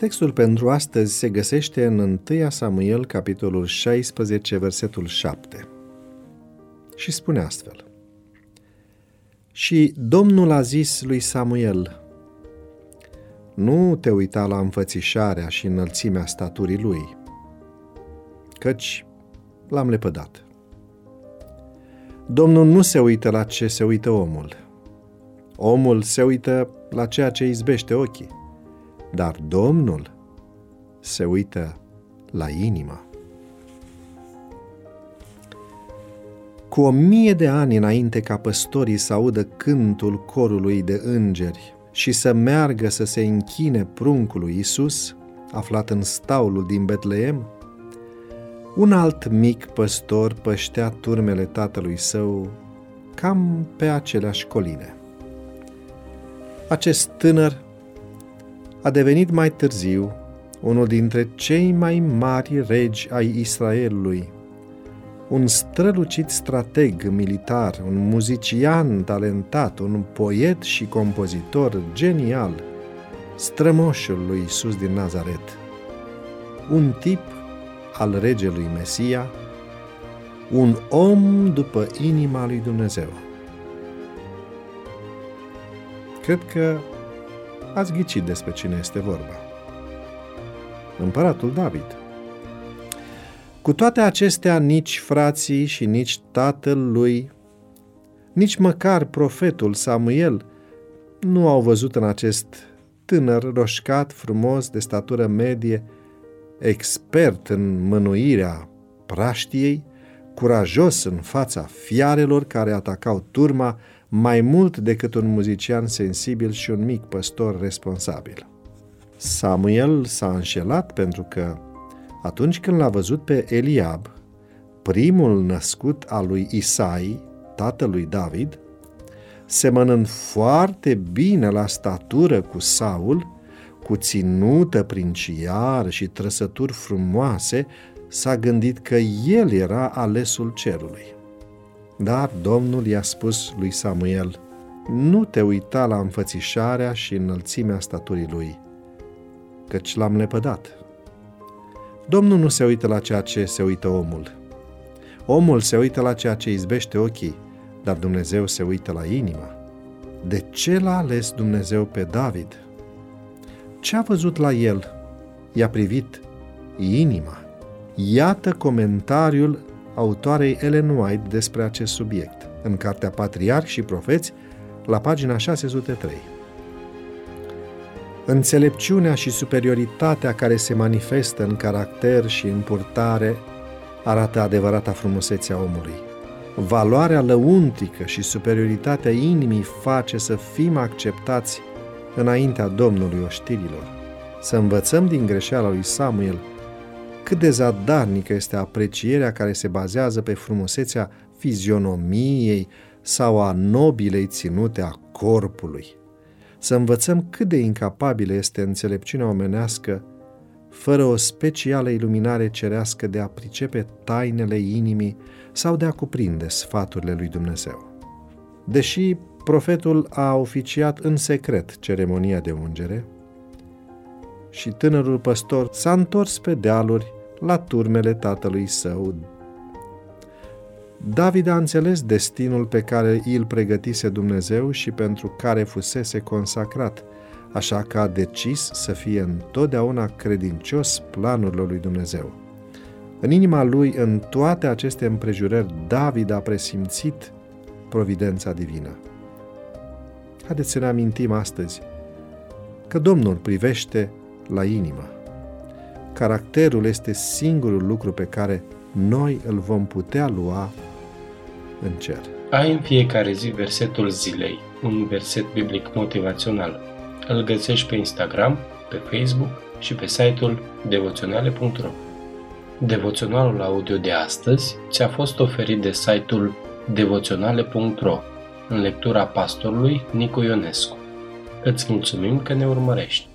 Textul pentru astăzi se găsește în 1 Samuel, capitolul 16, versetul 7. Și spune astfel. Și Domnul a zis lui Samuel, nu te uita la înfățișarea și înălțimea staturii lui, căci l-am lepădat. Domnul nu se uită la ce se uită omul. Omul se uită la ceea ce izbește ochii dar Domnul se uită la inimă. Cu o mie de ani înainte ca păstorii să audă cântul corului de îngeri și să meargă să se închine pruncului Isus, aflat în staulul din Betleem, un alt mic păstor păștea turmele tatălui său cam pe aceleași coline. Acest tânăr a devenit mai târziu unul dintre cei mai mari regi ai Israelului, un strălucit strateg militar, un muzician talentat, un poet și compozitor genial, strămoșul lui Isus din Nazaret, un tip al regelui Mesia, un om după inima lui Dumnezeu. Cred că ați ghicit despre cine este vorba. Împăratul David. Cu toate acestea, nici frații și nici tatăl lui, nici măcar profetul Samuel nu au văzut în acest tânăr roșcat, frumos, de statură medie, expert în mânuirea praștiei, curajos în fața fiarelor care atacau turma, mai mult decât un muzician sensibil și un mic păstor responsabil. Samuel s-a înșelat pentru că atunci când l-a văzut pe Eliab, primul născut al lui Isai, tatălui David, semănând foarte bine la statură cu Saul, cu ținută princiar și trăsături frumoase, s-a gândit că el era alesul cerului. Dar Domnul i-a spus lui Samuel, nu te uita la înfățișarea și înălțimea staturii lui, căci l-am lepădat. Domnul nu se uită la ceea ce se uită omul. Omul se uită la ceea ce izbește ochii, dar Dumnezeu se uită la inima. De ce l-a ales Dumnezeu pe David? Ce a văzut la el? I-a privit inima. Iată comentariul autoarei Ellen White despre acest subiect, în cartea Patriarh și Profeți, la pagina 603. Înțelepciunea și superioritatea care se manifestă în caracter și în purtare arată adevărata frumusețe a omului. Valoarea lăuntrică și superioritatea inimii face să fim acceptați înaintea Domnului oștirilor. Să învățăm din greșeala lui Samuel cât de zadarnică este aprecierea care se bazează pe frumusețea fizionomiei sau a nobilei ținute a corpului. Să învățăm cât de incapabilă este înțelepciunea omenească fără o specială iluminare cerească de a pricepe tainele inimii sau de a cuprinde sfaturile lui Dumnezeu. Deși profetul a oficiat în secret ceremonia de ungere, și tânărul păstor s-a întors pe dealuri la turmele tatălui său. David a înțeles destinul pe care îl pregătise Dumnezeu și pentru care fusese consacrat, așa că a decis să fie întotdeauna credincios planurilor lui Dumnezeu. În inima lui, în toate aceste împrejurări, David a presimțit providența divină. Haideți să ne amintim astăzi că Domnul privește la inimă. Caracterul este singurul lucru pe care noi îl vom putea lua în cer. Ai în fiecare zi versetul zilei, un verset biblic motivațional. Îl găsești pe Instagram, pe Facebook și pe site-ul devoționale.ro. Devoționalul audio de astăzi ți-a fost oferit de site-ul devoționale.ro în lectura pastorului Nicu Ionescu. Îți mulțumim că ne urmărești!